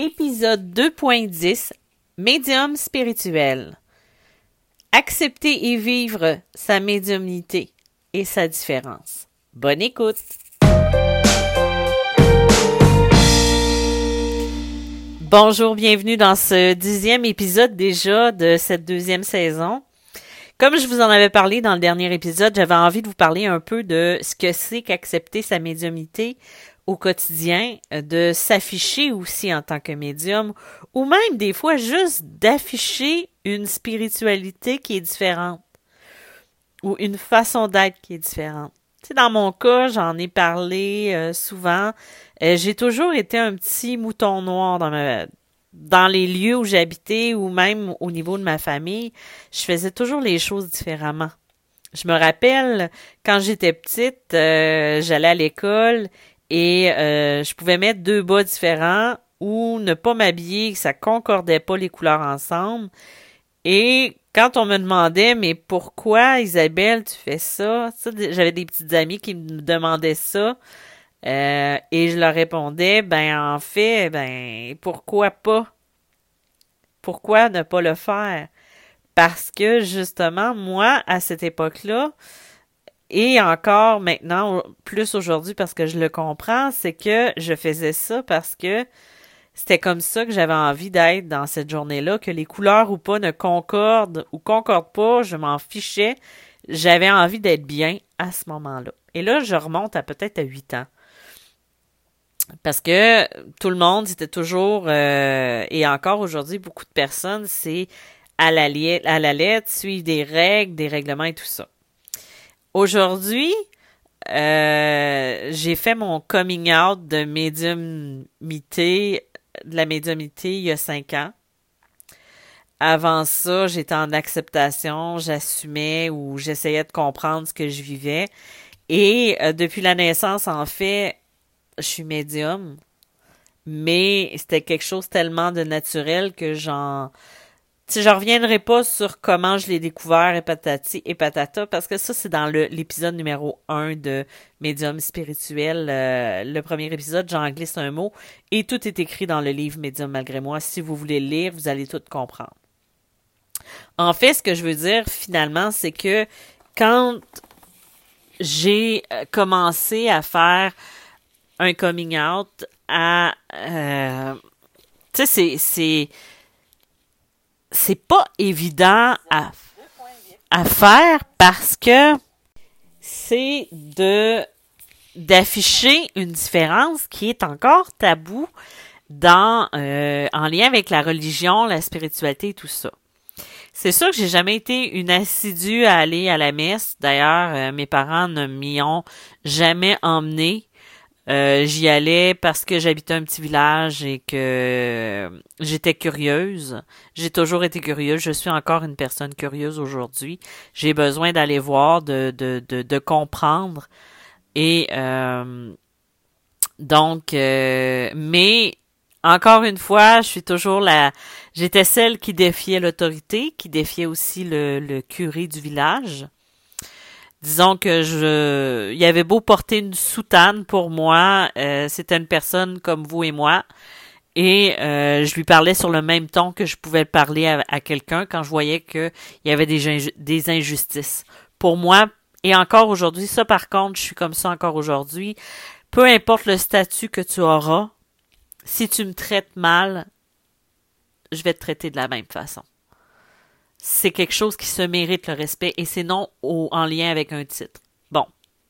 Épisode 2.10 Médium spirituel. Accepter et vivre sa médiumnité et sa différence. Bonne écoute. Bonjour, bienvenue dans ce dixième épisode déjà de cette deuxième saison. Comme je vous en avais parlé dans le dernier épisode, j'avais envie de vous parler un peu de ce que c'est qu'accepter sa médiumnité au quotidien, de s'afficher aussi en tant que médium, ou même des fois juste d'afficher une spiritualité qui est différente, ou une façon d'être qui est différente. Tu sais, dans mon cas, j'en ai parlé euh, souvent. Euh, j'ai toujours été un petit mouton noir dans ma, dans les lieux où j'habitais ou même au niveau de ma famille, je faisais toujours les choses différemment. Je me rappelle quand j'étais petite, euh, j'allais à l'école et euh, je pouvais mettre deux bas différents ou ne pas m'habiller, ça concordait pas les couleurs ensemble. Et quand on me demandait mais pourquoi Isabelle tu fais ça, j'avais des petites amies qui me demandaient ça. Euh, et je leur répondais, ben en fait, ben pourquoi pas? Pourquoi ne pas le faire? Parce que justement, moi, à cette époque-là, et encore maintenant, plus aujourd'hui parce que je le comprends, c'est que je faisais ça parce que c'était comme ça que j'avais envie d'être dans cette journée-là, que les couleurs ou pas ne concordent ou concordent pas, je m'en fichais. J'avais envie d'être bien à ce moment-là. Et là, je remonte à peut-être à 8 ans. Parce que tout le monde, c'était toujours, euh, et encore aujourd'hui, beaucoup de personnes, c'est à la, à la lettre, suivre des règles, des règlements et tout ça. Aujourd'hui, euh, j'ai fait mon coming out de médiumité, de la médiumité il y a cinq ans. Avant ça, j'étais en acceptation, j'assumais ou j'essayais de comprendre ce que je vivais. Et euh, depuis la naissance, en fait, je suis médium, mais c'était quelque chose tellement de naturel que j'en... Si je reviendrai pas sur comment je l'ai découvert et patati et patata, parce que ça, c'est dans l'épisode numéro 1 de Médium spirituel. Euh, le premier épisode, j'en glisse un mot, et tout est écrit dans le livre Médium malgré moi. Si vous voulez lire, vous allez tout comprendre. En fait, ce que je veux dire finalement, c'est que quand j'ai euh, commencé à faire un coming out à euh, tu sais c'est c'est pas évident à à faire parce que c'est de d'afficher une différence qui est encore tabou dans euh, en lien avec la religion, la spiritualité et tout ça. C'est sûr que j'ai jamais été une assidue à aller à la messe. D'ailleurs, euh, mes parents ne m'y ont jamais emmené euh, j'y allais parce que j'habitais un petit village et que j'étais curieuse. J'ai toujours été curieuse. Je suis encore une personne curieuse aujourd'hui. J'ai besoin d'aller voir, de, de, de, de, comprendre. Et euh, donc, euh, mais encore une fois, je suis toujours la. J'étais celle qui défiait l'autorité, qui défiait aussi le, le curé du village disons que je il avait beau porter une soutane pour moi, euh, c'était une personne comme vous et moi. Et euh, je lui parlais sur le même ton que je pouvais parler à, quelqu'un quand je voyais qu'il y avait des, des injustices. Pour moi, et encore aujourd'hui, ça par contre, je suis comme ça encore aujourd'hui. Peu importe le statut que tu auras, si tu me traites mal, je vais te traiter de la même façon c'est quelque chose qui se mérite le respect et c'est non en lien avec un titre. Bon,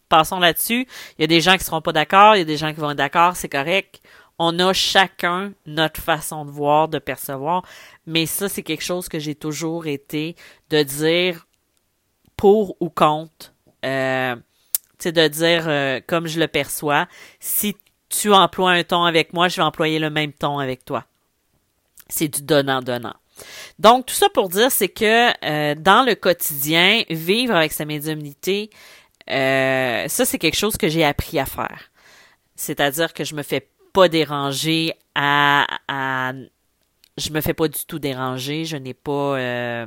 passons là-dessus. Il y a des gens qui seront pas d'accord, il y a des gens qui vont être d'accord, c'est correct. On a chacun notre façon de voir, de percevoir, mais ça, c'est quelque chose que j'ai toujours été de dire pour ou contre, euh, c'est de dire euh, comme je le perçois. Si tu emploies un ton avec moi, je vais employer le même ton avec toi. C'est du donnant-donnant. Donc, tout ça pour dire, c'est que euh, dans le quotidien, vivre avec sa médiumnité, euh, ça, c'est quelque chose que j'ai appris à faire. C'est-à-dire que je me fais pas déranger à, à je me fais pas du tout déranger, je n'ai pas euh,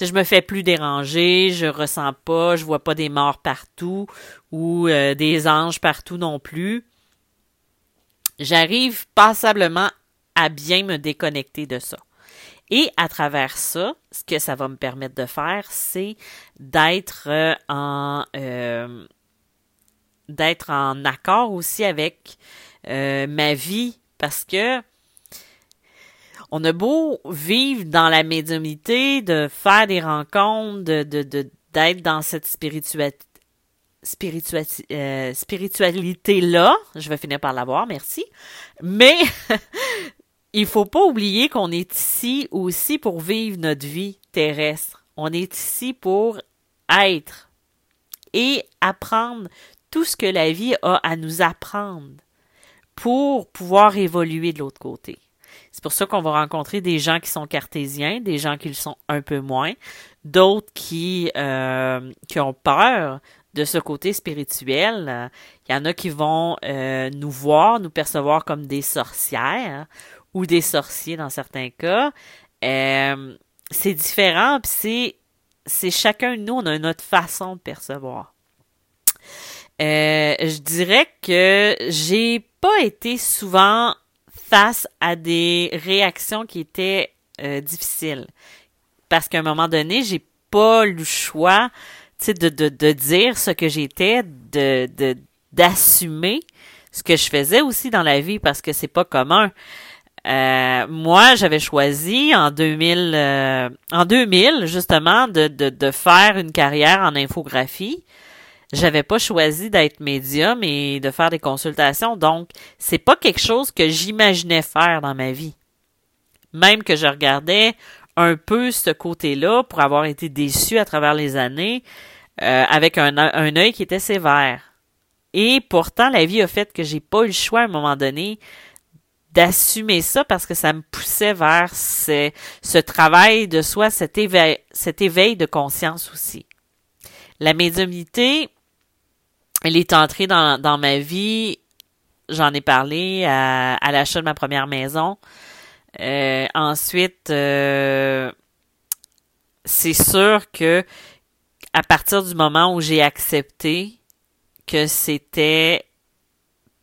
je me fais plus déranger, je ressens pas, je vois pas des morts partout ou des anges partout non plus. J'arrive passablement à bien me déconnecter de ça. Et à travers ça, ce que ça va me permettre de faire, c'est d'être euh, en euh, d'être en accord aussi avec euh, ma vie. Parce que on a beau vivre dans la médiumité, de faire des rencontres, de, d'être dans cette spiritualité spiritualité-là, je vais finir par l'avoir, merci, mais il faut pas oublier qu'on est ici aussi pour vivre notre vie terrestre. On est ici pour être et apprendre tout ce que la vie a à nous apprendre pour pouvoir évoluer de l'autre côté. C'est pour ça qu'on va rencontrer des gens qui sont cartésiens, des gens qui le sont un peu moins, d'autres qui, euh, qui ont peur de ce côté spirituel. Il y en a qui vont euh, nous voir, nous percevoir comme des sorcières ou des sorciers dans certains cas. Euh, c'est différent, puis c'est, c'est chacun de nous, on a notre façon de percevoir. Euh, je dirais que j'ai pas été souvent face à des réactions qui étaient euh, difficiles. Parce qu'à un moment donné, j'ai pas le choix de, de, de dire ce que j'étais, de, de, d'assumer ce que je faisais aussi dans la vie parce que c'est pas commun. Euh, moi, j'avais choisi en 2000, euh, en 2000 justement, de, faire une carrière en infographie. J'avais pas choisi d'être médium et de faire des consultations, donc c'est pas quelque chose que j'imaginais faire dans ma vie. Même que je regardais un peu ce côté-là pour avoir été déçu à travers les années, euh, avec un, un œil qui était sévère. Et pourtant, la vie a fait que j'ai pas eu le choix à un moment donné d'assumer ça parce que ça me poussait vers ce, travail de soi, cet éveil, de conscience aussi. La médiumnité, elle est entrée dans, dans ma vie, j'en ai parlé à, à l'achat de ma première maison. Euh, ensuite, euh, c'est sûr que à partir du moment où j'ai accepté que c'était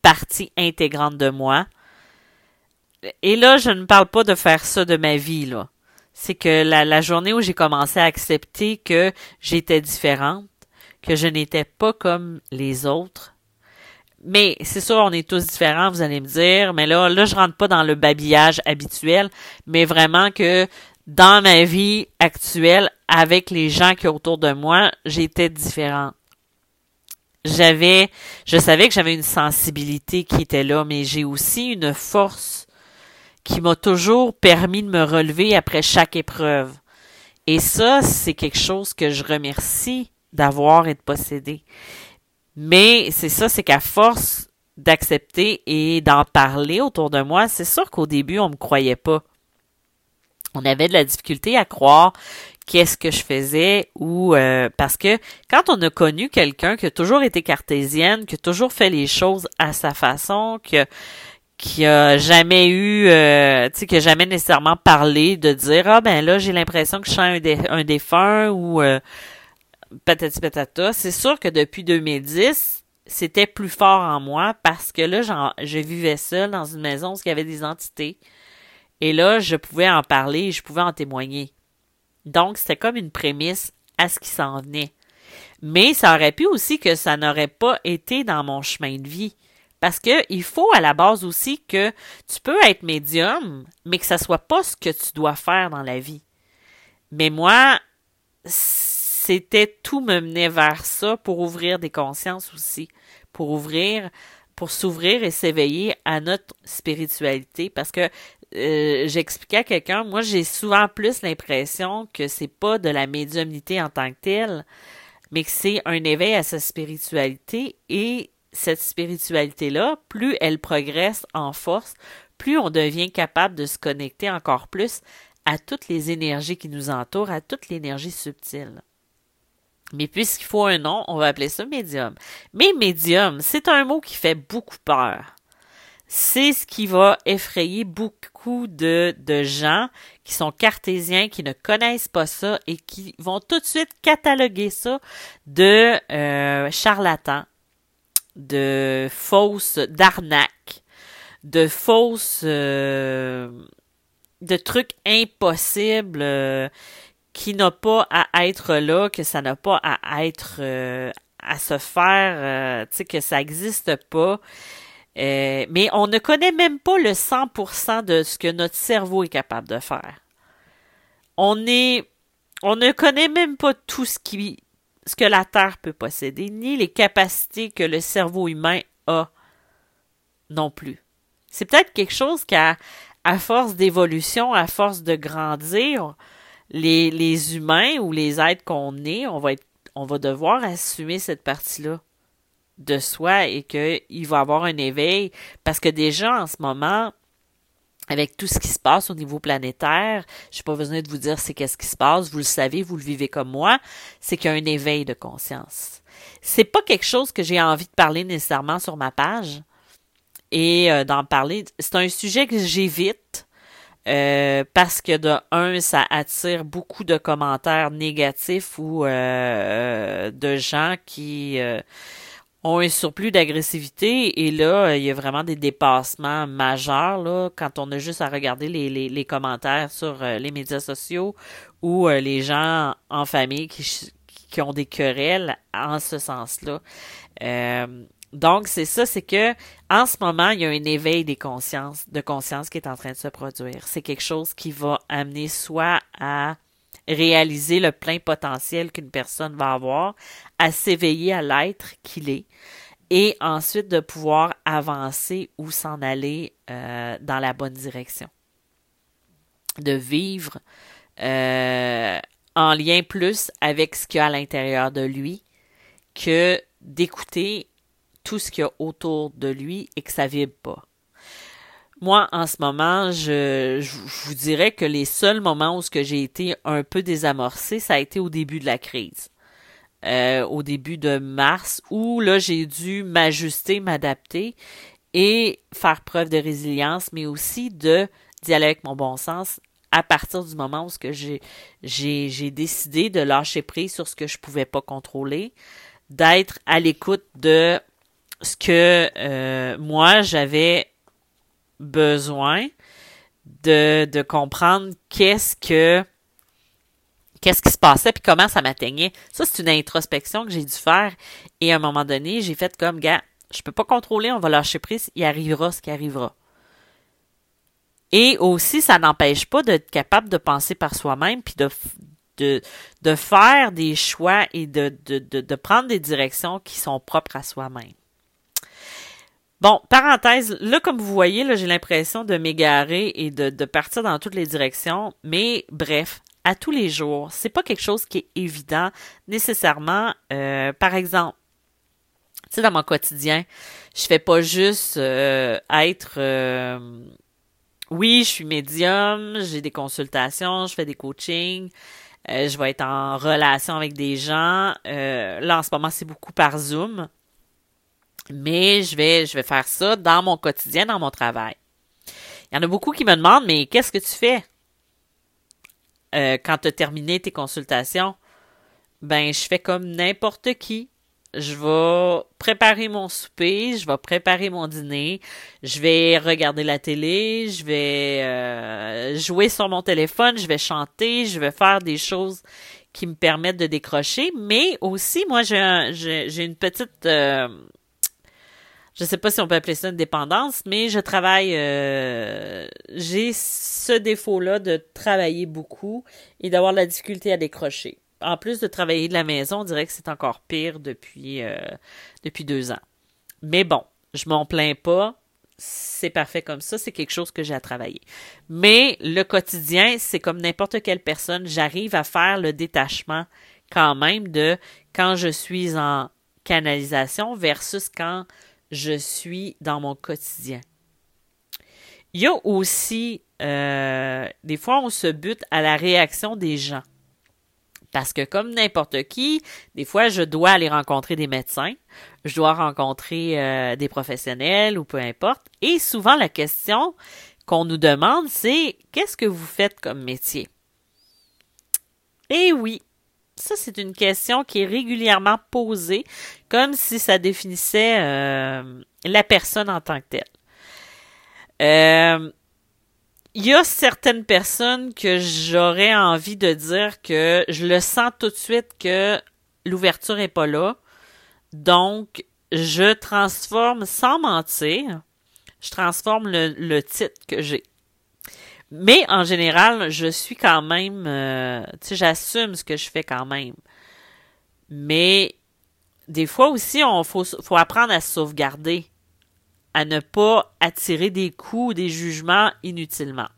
partie intégrante de moi, et là, je ne parle pas de faire ça de ma vie, là. C'est que la, la journée où j'ai commencé à accepter que j'étais différente, que je n'étais pas comme les autres. Mais c'est sûr, on est tous différents, vous allez me dire. Mais là, là, je rentre pas dans le babillage habituel, mais vraiment que dans ma vie actuelle, avec les gens qui sont autour de moi, j'étais différente. J'avais, je savais que j'avais une sensibilité qui était là, mais j'ai aussi une force qui m'a toujours permis de me relever après chaque épreuve. Et ça, c'est quelque chose que je remercie d'avoir et de posséder. Mais c'est ça, c'est qu'à force d'accepter et d'en parler autour de moi, c'est sûr qu'au début, on me croyait pas. On avait de la difficulté à croire qu'est-ce que je faisais ou euh, parce que quand on a connu quelqu'un qui a toujours été cartésienne, qui a toujours fait les choses à sa façon, que qui a jamais eu, euh, tu sais, qui a jamais nécessairement parlé de dire ah ben là j'ai l'impression que je suis un, un défunt ou euh, patati patata. C'est sûr que depuis 2010 c'était plus fort en moi parce que là je vivais seule dans une maison où il y avait des entités et là je pouvais en parler, et je pouvais en témoigner. Donc c'était comme une prémisse à ce qui s'en venait. Mais ça aurait pu aussi que ça n'aurait pas été dans mon chemin de vie. Parce que il faut à la base aussi que tu peux être médium, mais que ça soit pas ce que tu dois faire dans la vie. Mais moi, c'était tout me menait vers ça pour ouvrir des consciences aussi, pour ouvrir, pour s'ouvrir et s'éveiller à notre spiritualité. Parce que euh, j'expliquais à quelqu'un, moi j'ai souvent plus l'impression que c'est pas de la médiumnité en tant que telle, mais que c'est un éveil à sa spiritualité et cette spiritualité-là, plus elle progresse en force, plus on devient capable de se connecter encore plus à toutes les énergies qui nous entourent, à toute l'énergie subtile. Mais puisqu'il faut un nom, on va appeler ça médium. Mais médium, c'est un mot qui fait beaucoup peur. C'est ce qui va effrayer beaucoup de, gens qui sont cartésiens, qui ne connaissent pas ça et qui vont tout de suite cataloguer ça de euh, charlatans, de fausses, d'arnaques, de fausses, de trucs impossibles qui n'a pas à être là, que ça n'a pas à être à se faire, tu sais, que ça n'existe pas. mais on ne connaît même pas le 100% de ce que notre cerveau est capable de faire. On est, on ne connaît même pas tout ce qui, ce que la Terre peut posséder, ni les capacités que le cerveau humain a non plus. C'est peut-être quelque chose qu'à à force d'évolution, à force de grandir, les, humains ou les êtres qu'on est, on va être, on va devoir assumer cette partie-là de soi et qu'il va avoir un éveil parce que déjà en ce moment, avec tout ce qui se passe au niveau planétaire, je n'ai pas besoin de vous dire c'est qu'est-ce qui se passe, vous le savez, vous le vivez comme moi, c'est qu'il y a un éveil de conscience. C'est pas quelque chose que j'ai envie de parler nécessairement sur ma page et euh, d'en parler. C'est un sujet que j'évite euh, parce que de un, ça attire beaucoup de commentaires négatifs ou euh, de gens qui ont un surplus d'agressivité et là, il y a vraiment des dépassements majeurs là, quand on a juste à regarder les, commentaires sur euh, les médias sociaux ou euh, les gens en famille qui, ont des querelles en ce sens-là. Euh, donc, c'est ça, c'est que en ce moment, il y a un éveil des consciences, de conscience qui est en train de se produire. C'est quelque chose qui va amener soit à réaliser le plein potentiel qu'une personne va avoir, à s'éveiller à l'être qu'il est, et ensuite de pouvoir avancer ou s'en aller euh, dans la bonne direction. De vivre euh, en lien plus avec ce qu'il y a à l'intérieur de lui que d'écouter tout ce qu'il y a autour de lui et que ça vibre pas. Moi, en ce moment, je, vous dirais que les seuls moments où j'ai été un peu désamorcé, ça a été au début de la crise. Euh, au début de mars, où là, j'ai dû m'ajuster, m'adapter et faire preuve de résilience, mais aussi de dialogue avec mon bon sens à partir du moment où j'ai, décidé de lâcher prise sur ce que je pouvais pas contrôler, d'être à l'écoute de ce que euh, moi j'avais besoin de, comprendre qu'est-ce que qu'est-ce qui se passait puis comment ça m'atteignait. Ça, c'est une introspection que j'ai dû faire. Et à un moment donné, j'ai fait comme, gars, je peux pas contrôler, on va lâcher prise, il arrivera ce qui arrivera. Et aussi, ça n'empêche pas d'être capable de penser par soi-même puis de, faire des choix et de prendre des directions qui sont propres à soi-même. Bon, parenthèse, là, comme vous voyez, là, j'ai l'impression de m'égarer et de, partir dans toutes les directions, mais bref, à tous les jours, c'est pas quelque chose qui est évident nécessairement. Euh, par exemple, tu sais, dans mon quotidien, je fais pas juste euh, être euh, oui, je suis médium, j'ai des consultations, je fais des coachings, je vais être en relation avec des gens. là, en ce moment, c'est beaucoup par Zoom. Mais je vais, je vais faire ça dans mon quotidien, dans mon travail. Il y en a beaucoup qui me demandent, mais qu'est-ce que tu fais euh, quand tu as terminé tes consultations? Ben, je fais comme n'importe qui. Je vais préparer mon souper, je vais préparer mon dîner, je vais regarder la télé, je vais euh, jouer sur mon téléphone, je vais chanter, je vais faire des choses qui me permettent de décrocher, mais aussi, moi, j'ai, une petite... Euh, je sais pas si on peut appeler ça une dépendance, mais je travaille, euh, j'ai ce défaut-là de travailler beaucoup et d'avoir la difficulté à décrocher. En plus de travailler de la maison, on dirait que c'est encore pire depuis, euh, depuis deux ans. Mais bon, je m'en plains pas. C'est parfait comme ça, c'est quelque chose que j'ai à travailler. Mais le quotidien, c'est comme n'importe quelle personne, j'arrive à faire le détachement quand même de quand je suis en canalisation versus quand je suis dans mon quotidien. Il y a aussi, euh, des fois, on se bute à la réaction des gens. Parce que comme n'importe qui, des fois, je dois aller rencontrer des médecins, je dois rencontrer euh, des professionnels ou peu importe. Et souvent, la question qu'on nous demande, c'est qu'est-ce que vous faites comme métier? Et oui, ça, c'est une question qui est régulièrement posée, comme si ça définissait euh, la personne en tant que telle. Euh, il y a certaines personnes que j'aurais envie de dire que je le sens tout de suite que l'ouverture est pas là. Donc, je transforme, sans mentir, je transforme le, titre que j'ai. Mais en général, je suis quand même, euh, tu sais, j'assume ce que je fais quand même. Mais des fois aussi, on faut, faut apprendre à sauvegarder, à ne pas attirer des coups ou des jugements inutilement.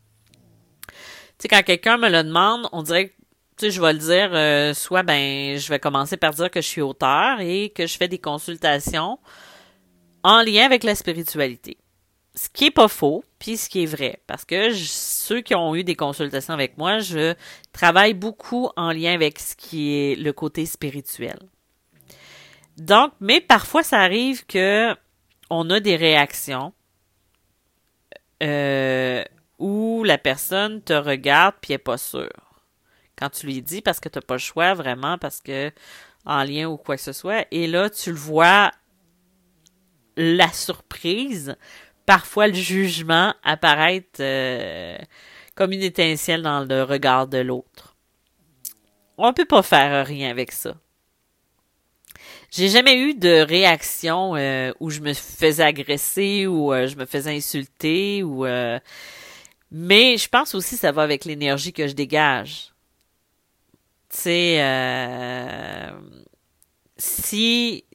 Tu sais, quand quelqu'un me le demande, on dirait tu sais, je vais le dire, euh, soit ben, je vais commencer par dire que je suis auteur et que je fais des consultations en lien avec la spiritualité. Ce qui est pas faux, puis ce qui est vrai, parce que ceux qui ont eu des consultations avec moi, je travaille beaucoup en lien avec ce qui est le côté spirituel. Donc, mais parfois ça arrive que on a des réactions euh, où la personne te regarde puis est pas sûre quand tu lui dis parce que tu n'as pas le choix vraiment parce que en lien ou quoi que ce soit et là tu le vois la surprise parfois le jugement apparaître euh, comme une étincelle dans le regard de l'autre. On peut pas faire rien avec ça. J'ai jamais eu de réaction euh, où je me faisais agresser ou euh, je me faisais insulter ou mais je pense aussi que ça va avec l'énergie que je dégage. Tu sais, euh, si,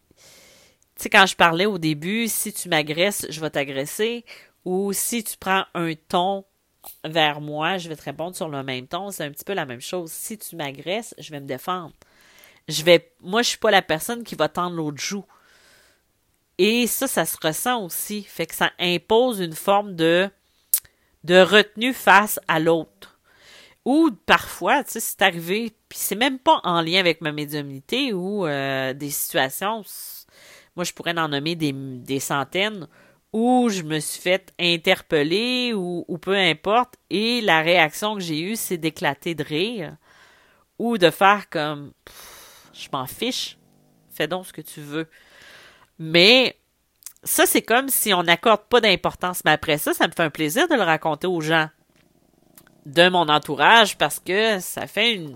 tu sais, quand je parlais au début, si tu m'agresses, je vais t'agresser, ou si tu prends un ton vers moi, je vais te répondre sur le même ton, c'est un petit peu la même chose. Si tu m'agresses, je vais me défendre. Je vais, moi, je suis pas la personne qui va tendre l'autre joue. Et ça, ça se ressent aussi. Fait que ça impose une forme de, de retenue face à l'autre. Ou parfois, tu sais, c'est arrivé, puis c'est même pas en lien avec ma médiumnité ou euh, des situations, moi je pourrais en nommer des, centaines, où je me suis fait interpeller ou, ou peu importe, et la réaction que j'ai eue, c'est d'éclater de rire ou de faire comme je m'en fiche, fais donc ce que tu veux. Mais ça, c'est comme si on n'accorde pas d'importance. Mais après ça, ça me fait un plaisir de le raconter aux gens de mon entourage parce que ça fait une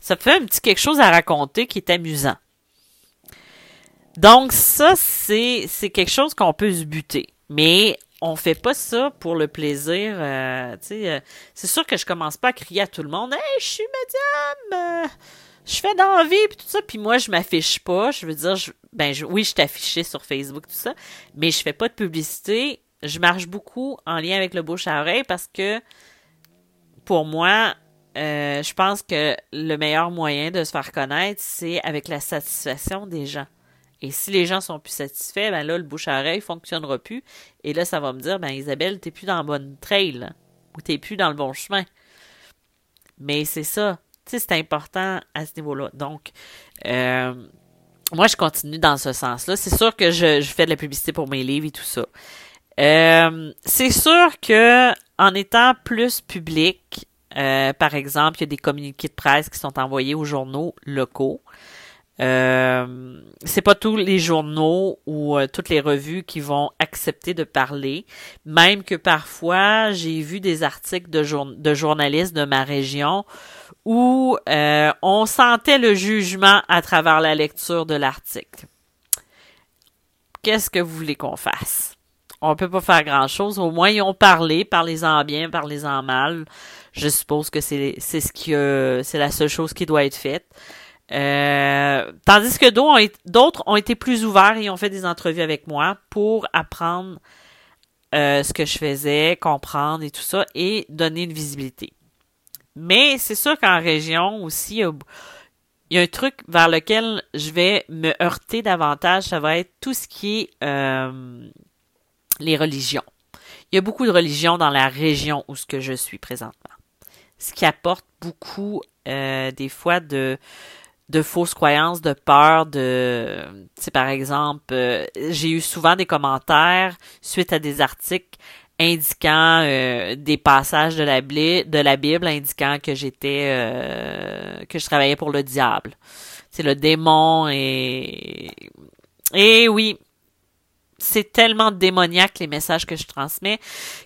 ça fait un petit quelque chose à raconter qui est amusant. Donc ça c'est quelque chose qu'on peut se buter, mais on fait pas ça pour le plaisir. Euh, euh, c'est sûr que je commence pas à crier à tout le monde, hey, je suis médium, euh, je fais d'envie puis tout ça, puis moi je m'affiche pas. Je veux dire, ben oui, je t'affichais sur Facebook tout ça, mais je fais pas de publicité. Je marche beaucoup en lien avec le bouche à oreille parce que pour moi, je pense que le meilleur moyen de se faire connaître, c'est avec la satisfaction des gens. Et si les gens sont plus satisfaits, ben là, le bouche à oreille fonctionnera plus. Et là, ça va me dire, ben Isabelle, t'es plus dans la bonne trail, ou t'es plus dans le bon chemin. Mais c'est ça. Tu sais, c'est important à ce niveau-là. Donc, euh, moi, je continue dans ce sens-là. C'est sûr que je, fais de la publicité pour mes livres et tout ça. Euh, c'est sûr que en étant plus public, euh, par exemple, il y a des communiqués de presse qui sont envoyés aux journaux locaux. Euh, c'est pas tous les journaux ou euh, toutes les revues qui vont accepter de parler, même que parfois j'ai vu des articles de, journalistes de ma région où euh, on sentait le jugement à travers la lecture de l'article. Qu'est-ce que vous voulez qu'on fasse? on peut pas faire grand chose. Au moins, ils ont parlé, parlez-en bien, parlez-en mal. Je suppose que c'est ce qui c'est la seule chose qui doit être faite. Euh, tandis que d'autres ont, été plus ouverts et ont fait des entrevues avec moi pour apprendre euh, ce que je faisais, comprendre et tout ça, et donner une visibilité. Mais c'est sûr qu'en région aussi, il y, a, un truc vers lequel je vais me heurter davantage, ça va être tout ce qui est euh, les religions. Il y a beaucoup de religions dans la région où ce que je suis présentement. Ce qui apporte beaucoup des fois de de fausses croyances, de peur, de, tu par exemple, euh, j'ai eu souvent des commentaires suite à des articles indiquant euh, des passages de la, de la Bible indiquant que j'étais, que je travaillais pour le diable. C'est le démon et, et oui, c'est tellement démoniaque les messages que je transmets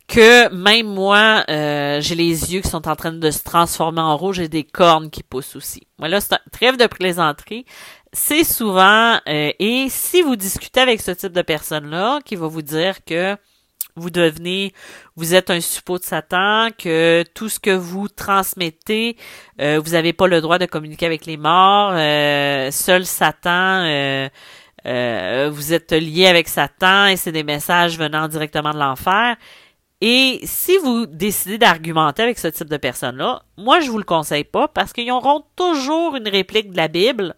que même moi, euh, j'ai les yeux qui sont en train de se transformer en rouge et des cornes qui poussent aussi. Voilà, c'est un trêve de plaisanterie. C'est souvent, euh, et si vous discutez avec ce type de personne-là, qui va vous dire que vous devenez, vous êtes un suppôt de Satan, que tout ce que vous transmettez, euh, vous n'avez pas le droit de communiquer avec les morts, seul Satan euh, vous êtes lié avec Satan et c'est des messages venant directement de l'enfer. Et si vous décidez d'argumenter avec ce type de personnes-là, moi je vous le conseille pas parce qu'ils auront toujours une réplique de la Bible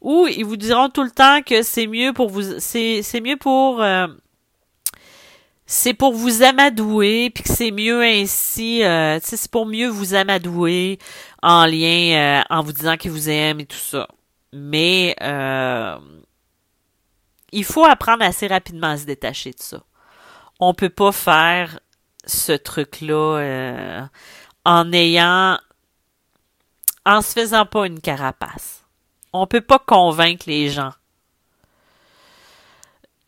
où ils vous diront tout le temps que c'est mieux pour vous, c'est mieux pour euh, c'est pour vous amadouer puis que c'est mieux ainsi, euh, c'est pour mieux vous amadouer en lien en vous disant qu'ils vous aiment et tout ça. Mais il faut apprendre assez rapidement à se détacher de ça. On peut pas faire ce truc-là euh, en ayant, en se faisant pas une carapace. On peut pas convaincre les gens.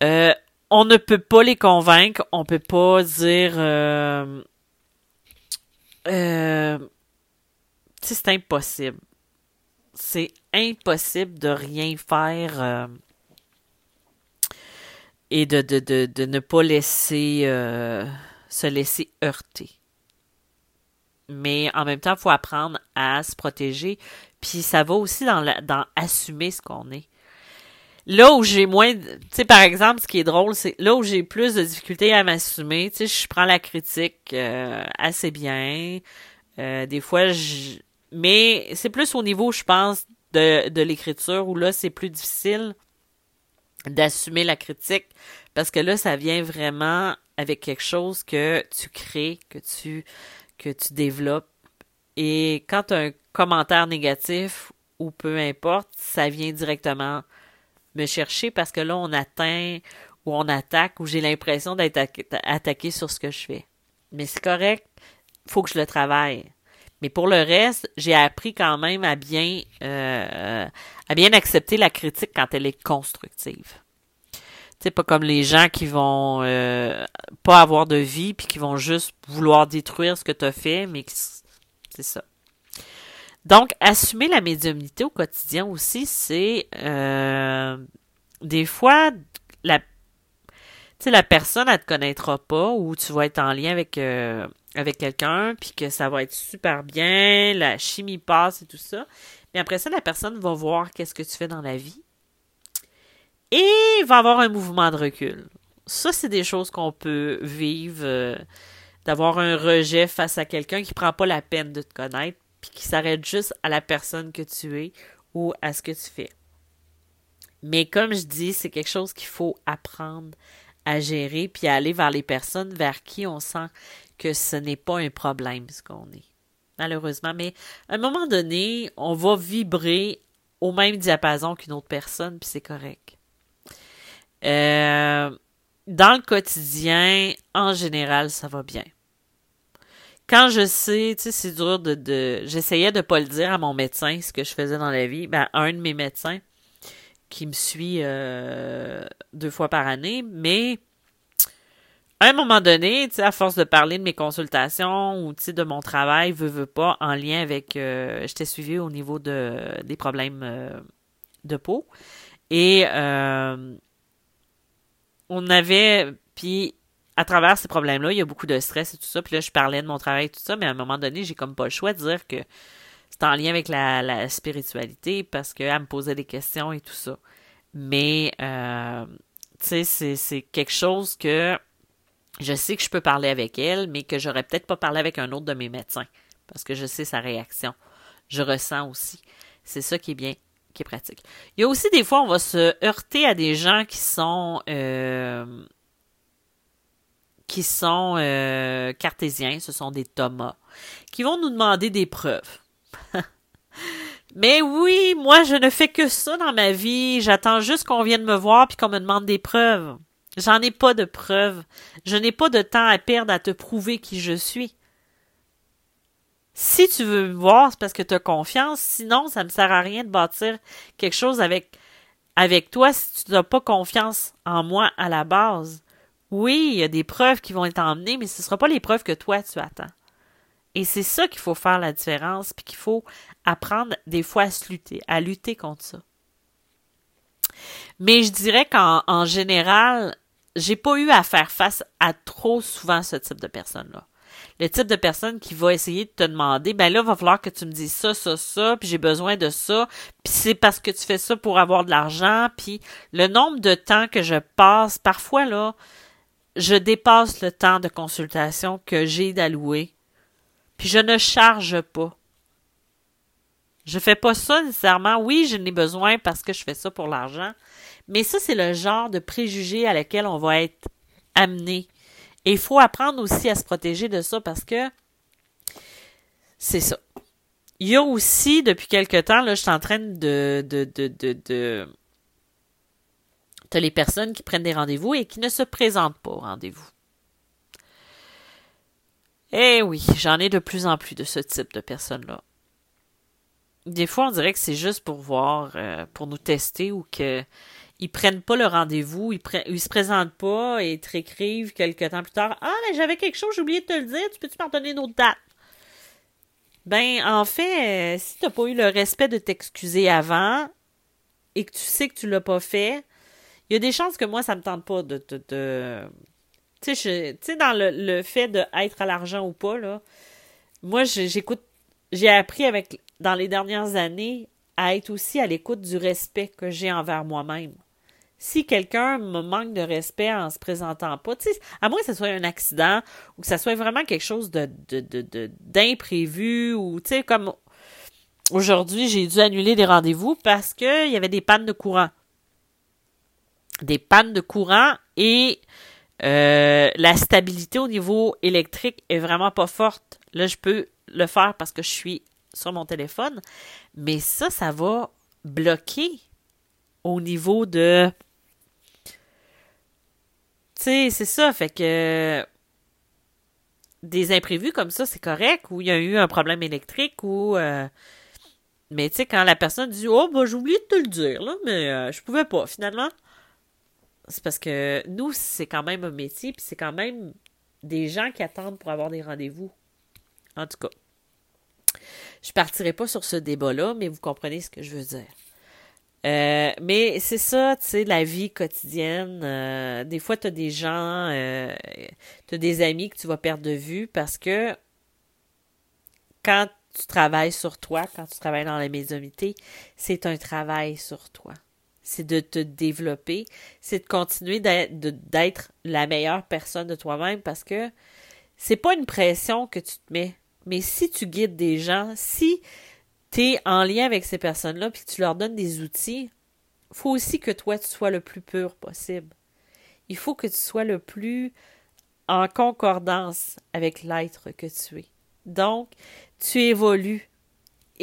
Euh, on ne peut pas les convaincre. On peut pas dire. Euh, c'est impossible. C'est impossible de rien faire et de, de, de, de ne pas laisser euh, se laisser heurter. Mais en même temps, il faut apprendre à se protéger. Puis ça va aussi dans, la, dans assumer ce qu'on est. Là où j'ai moins, tu sais, par exemple, ce qui est drôle, c'est là où j'ai plus de difficultés à m'assumer, tu sais, je prends la critique euh, assez bien. Euh, des fois, je... mais c'est plus au niveau, je pense, de, de l'écriture où là, c'est plus difficile d'assumer la critique parce que là ça vient vraiment avec quelque chose que tu crées, que tu développes et quand un commentaire négatif ou peu importe, ça vient directement me chercher parce que là on atteint ou on attaque ou j'ai l'impression d'être attaqué sur ce que je fais. Mais c'est correct, faut que je le travaille. Mais pour le reste, j'ai appris quand même à bien, euh, à bien accepter la critique quand elle est constructive. C'est pas comme les gens qui vont euh, pas avoir de vie puis qui vont juste vouloir détruire ce que tu as fait, mais c'est ça. Donc, assumer la médiumnité au quotidien aussi, c'est euh, des fois la tu la personne, elle te connaîtra pas ou tu vas être en lien avec avec quelqu'un, puis que ça va être super bien, la chimie passe et tout ça. Mais après ça, la personne va voir qu'est-ce que tu fais dans la vie. Et va avoir un mouvement de recul. Ça, c'est des choses qu'on peut vivre, euh, d'avoir un rejet face à quelqu'un qui prend pas la peine de te connaître, puis qui s'arrête juste à la personne que tu es ou à ce que tu fais. Mais comme je dis, c'est quelque chose qu'il faut apprendre à gérer, puis à aller vers les personnes vers qui on sent que ce n'est pas un problème ce qu'on est. Malheureusement, mais à un moment donné, on va vibrer au même diapason qu'une autre personne, puis c'est correct. Euh, dans le quotidien, en général, ça va bien. Quand je sais, tu sais, c'est dur de, de j'essayais de pas le dire à mon médecin ce que je faisais dans la vie, ben un de mes médecins qui me suit euh, deux fois par année, mais à un moment donné, à force de parler de mes consultations ou de mon travail, veux, veux pas, en lien avec, euh, j'étais suivie au niveau de des problèmes euh, de peau et euh, on avait, puis à travers ces problèmes-là, il y a beaucoup de stress et tout ça. Puis là, je parlais de mon travail et tout ça, mais à un moment donné, j'ai comme pas le choix de dire que c'est en lien avec la, spiritualité parce qu'elle me posait des questions et tout ça. Mais, euh, tu sais, c'est quelque chose que je sais que je peux parler avec elle, mais que j'aurais peut-être pas parlé avec un autre de mes médecins parce que je sais sa réaction. Je ressens aussi. C'est ça qui est bien, qui est pratique. Il y a aussi des fois, on va se heurter à des gens qui sont euh, qui sont euh, cartésiens, ce sont des Thomas, qui vont nous demander des preuves. Mais oui, moi je ne fais que ça dans ma vie. J'attends juste qu'on vienne me voir puis qu'on me demande des preuves. J'en ai pas de preuves. Je n'ai pas de temps à perdre à te prouver qui je suis. Si tu veux me voir, c'est parce que tu as confiance. Sinon, ça ne me sert à rien de bâtir quelque chose avec avec toi si tu n'as pas confiance en moi à la base. Oui, il y a des preuves qui vont être emmenées, mais ce ne sera pas les preuves que toi tu attends. Et c'est ça qu'il faut faire la différence, puis qu'il faut apprendre des fois à se lutter, à lutter contre ça. Mais je dirais qu'en général, j'ai pas eu à faire face à trop souvent ce type de personnes-là. Le type de personne qui va essayer de te demander, ben là, va falloir que tu me dises ça, ça, ça, puis j'ai besoin de ça, puis c'est parce que tu fais ça pour avoir de l'argent, puis le nombre de temps que je passe, parfois là, je dépasse le temps de consultation que j'ai d'allouer, puis je ne charge pas. Je fais pas ça nécessairement. Oui, je n'ai besoin parce que je fais ça pour l'argent, mais ça, c'est le genre de préjugé à lequel on va être amené. Et il faut apprendre aussi à se protéger de ça parce que c'est ça. Il y a aussi, depuis quelque temps, là, je suis en train de, de, de, de, de T'as les personnes qui prennent des rendez-vous et qui ne se présentent pas au rendez-vous. Eh oui, j'en ai de plus en plus de ce type de personnes-là. Des fois, on dirait que c'est juste pour voir, euh, pour nous tester ou que ils prennent pas le rendez-vous, ils, ils se présentent pas et te réécrivent quelques temps plus tard. Ah, mais j'avais quelque chose, j'ai oublié de te le dire, tu peux-tu m'en donner une autre date? Ben, en fait, euh, si t'as pas eu le respect de t'excuser avant et que tu sais que tu l'as pas fait, il y a des chances que moi, ça me tente pas de. de, Tu sais, dans le, fait d'être à l'argent ou pas, moi, j'écoute. J'ai appris avec dans les dernières années à être aussi à l'écoute du respect que j'ai envers moi-même si quelqu'un me manque de respect en se présentant pas, à moins que ce soit un accident ou que ça soit vraiment quelque chose de, d'imprévu ou, tu sais, comme aujourd'hui, j'ai dû annuler des rendez-vous parce qu'il y avait des pannes de courant. Des pannes de courant et euh, la stabilité au niveau électrique est vraiment pas forte. Là, je peux le faire parce que je suis sur mon téléphone, mais ça, ça va bloquer au niveau de tu sais, c'est ça, fait que des imprévus comme ça, c'est correct, ou il y a eu un problème électrique, ou... Euh, mais tu sais, quand la personne dit « Oh, bah j'ai oublié de te le dire, là, mais euh, je pouvais pas, finalement. » C'est parce que nous, c'est quand même un métier, puis c'est quand même des gens qui attendent pour avoir des rendez-vous. En tout cas. Je partirai pas sur ce débat-là, mais vous comprenez ce que je veux dire. Euh, mais c'est ça, tu sais, la vie quotidienne. Euh, des fois, tu as des gens, euh, tu as des amis que tu vas perdre de vue parce que quand tu travailles sur toi, quand tu travailles dans la médiumité, c'est un travail sur toi. C'est de te développer, c'est de continuer d'être la meilleure personne de toi-même parce que c'est pas une pression que tu te mets. Mais si tu guides des gens, si tu es en lien avec ces personnes-là, puis tu leur donnes des outils, faut aussi que toi, tu sois le plus pur possible. Il faut que tu sois le plus en concordance avec l'être que tu es. Donc, tu évolues.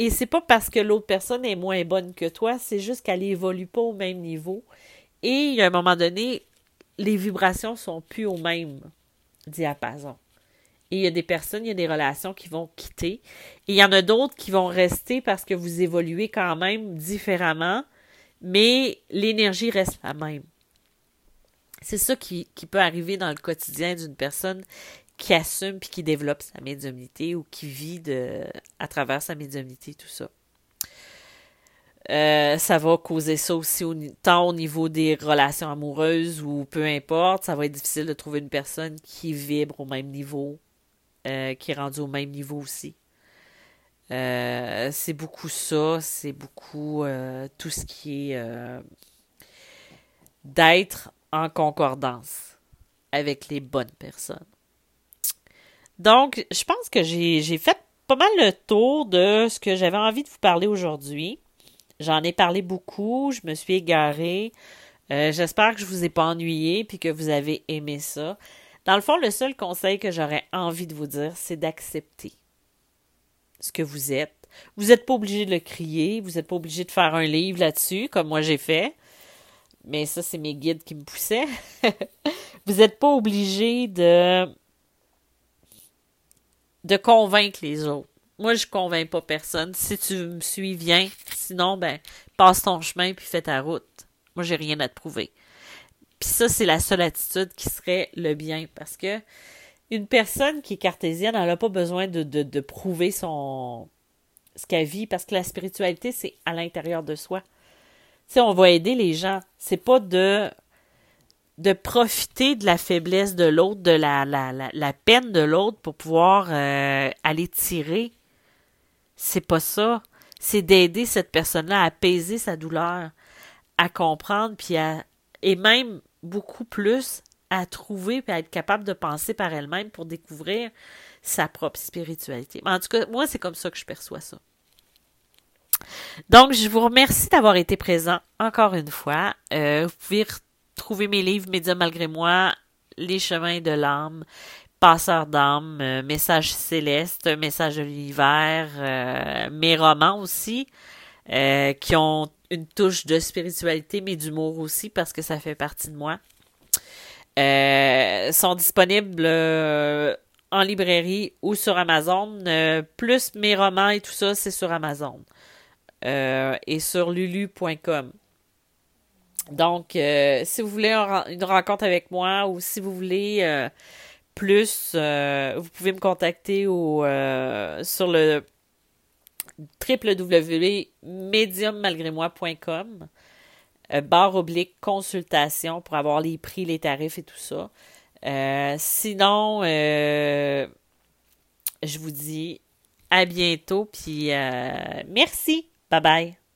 Et c'est pas parce que l'autre personne est moins bonne que toi, c'est juste qu'elle évolue pas au même niveau. Et à un moment donné, les vibrations sont plus au même diapason. Et il y a des personnes, il y a des relations qui vont quitter. Et il y en a d'autres qui vont rester parce que vous évoluez quand même différemment, mais l'énergie reste la même. C'est ça qui, qui, peut arriver dans le quotidien d'une personne qui assume puis qui développe sa médiumnité ou qui vit de, à travers sa médiumnité, tout ça. Euh, ça va causer ça aussi tant au niveau des relations amoureuses ou peu importe, ça va être difficile de trouver une personne qui vibre au même niveau euh, qui est rendu au même niveau aussi. Euh, c'est beaucoup ça, c'est beaucoup tout ce qui est d'être en concordance avec les bonnes personnes. Donc, je pense que j'ai fait pas mal le tour de ce que j'avais envie de vous parler aujourd'hui. J'en ai parlé beaucoup, je me suis égarée. J'espère que je vous ai pas ennuyé puis que vous avez aimé ça. Dans le fond, le seul conseil que j'aurais envie de vous dire, c'est d'accepter ce que vous êtes. Vous n'êtes pas obligé de le crier, vous n'êtes pas obligé de faire un livre là-dessus, comme moi j'ai fait. Mais ça, c'est mes guides qui me poussaient. vous n'êtes pas obligé de de convaincre les autres. Moi, je convainc pas personne. Si tu me suis, viens. Sinon, ben, passe ton chemin puis fais ta route. Moi, j'ai rien à te prouver. Puis ça, c'est la seule attitude qui serait le bien. Parce que une personne qui est cartésienne, elle n'a pas besoin de, de, de prouver son ce qu'elle vit, parce que la spiritualité, c'est à l'intérieur de soi. Tu sais, on va aider les gens. C'est pas de de profiter de la faiblesse de l'autre, de la, la, la, peine de l'autre pour pouvoir euh, aller tirer. C'est pas ça. C'est d'aider cette personne-là à apaiser sa douleur, à comprendre, puis à, et même beaucoup plus à trouver puis à être capable de penser par elle-même pour découvrir sa propre spiritualité. En tout cas, moi, c'est comme ça que je perçois ça. Donc, je vous remercie d'avoir été présent encore une fois. Euh, retrouver mes livres Médium malgré moi, Les chemins de l'âme, Passeur d'âme, euh, Message céleste, Message de l'hiver, euh, mes romans aussi, euh, qui ont une touche de spiritualité, mais d'humour aussi, parce que ça fait partie de moi. Euh, sont disponibles en librairie ou sur Amazon. Plus mes romans et tout ça, c'est sur Amazon. et sur lulu.com. Donc, si vous voulez une rencontre avec moi ou si vous voulez plus, vous pouvez me contacter au, sur le www.mediummalgrémoi.com euh, barre oblique consultation pour avoir les prix, les tarifs et tout ça. Euh, sinon, euh, je vous dis à bientôt, puis merci. Bye bye.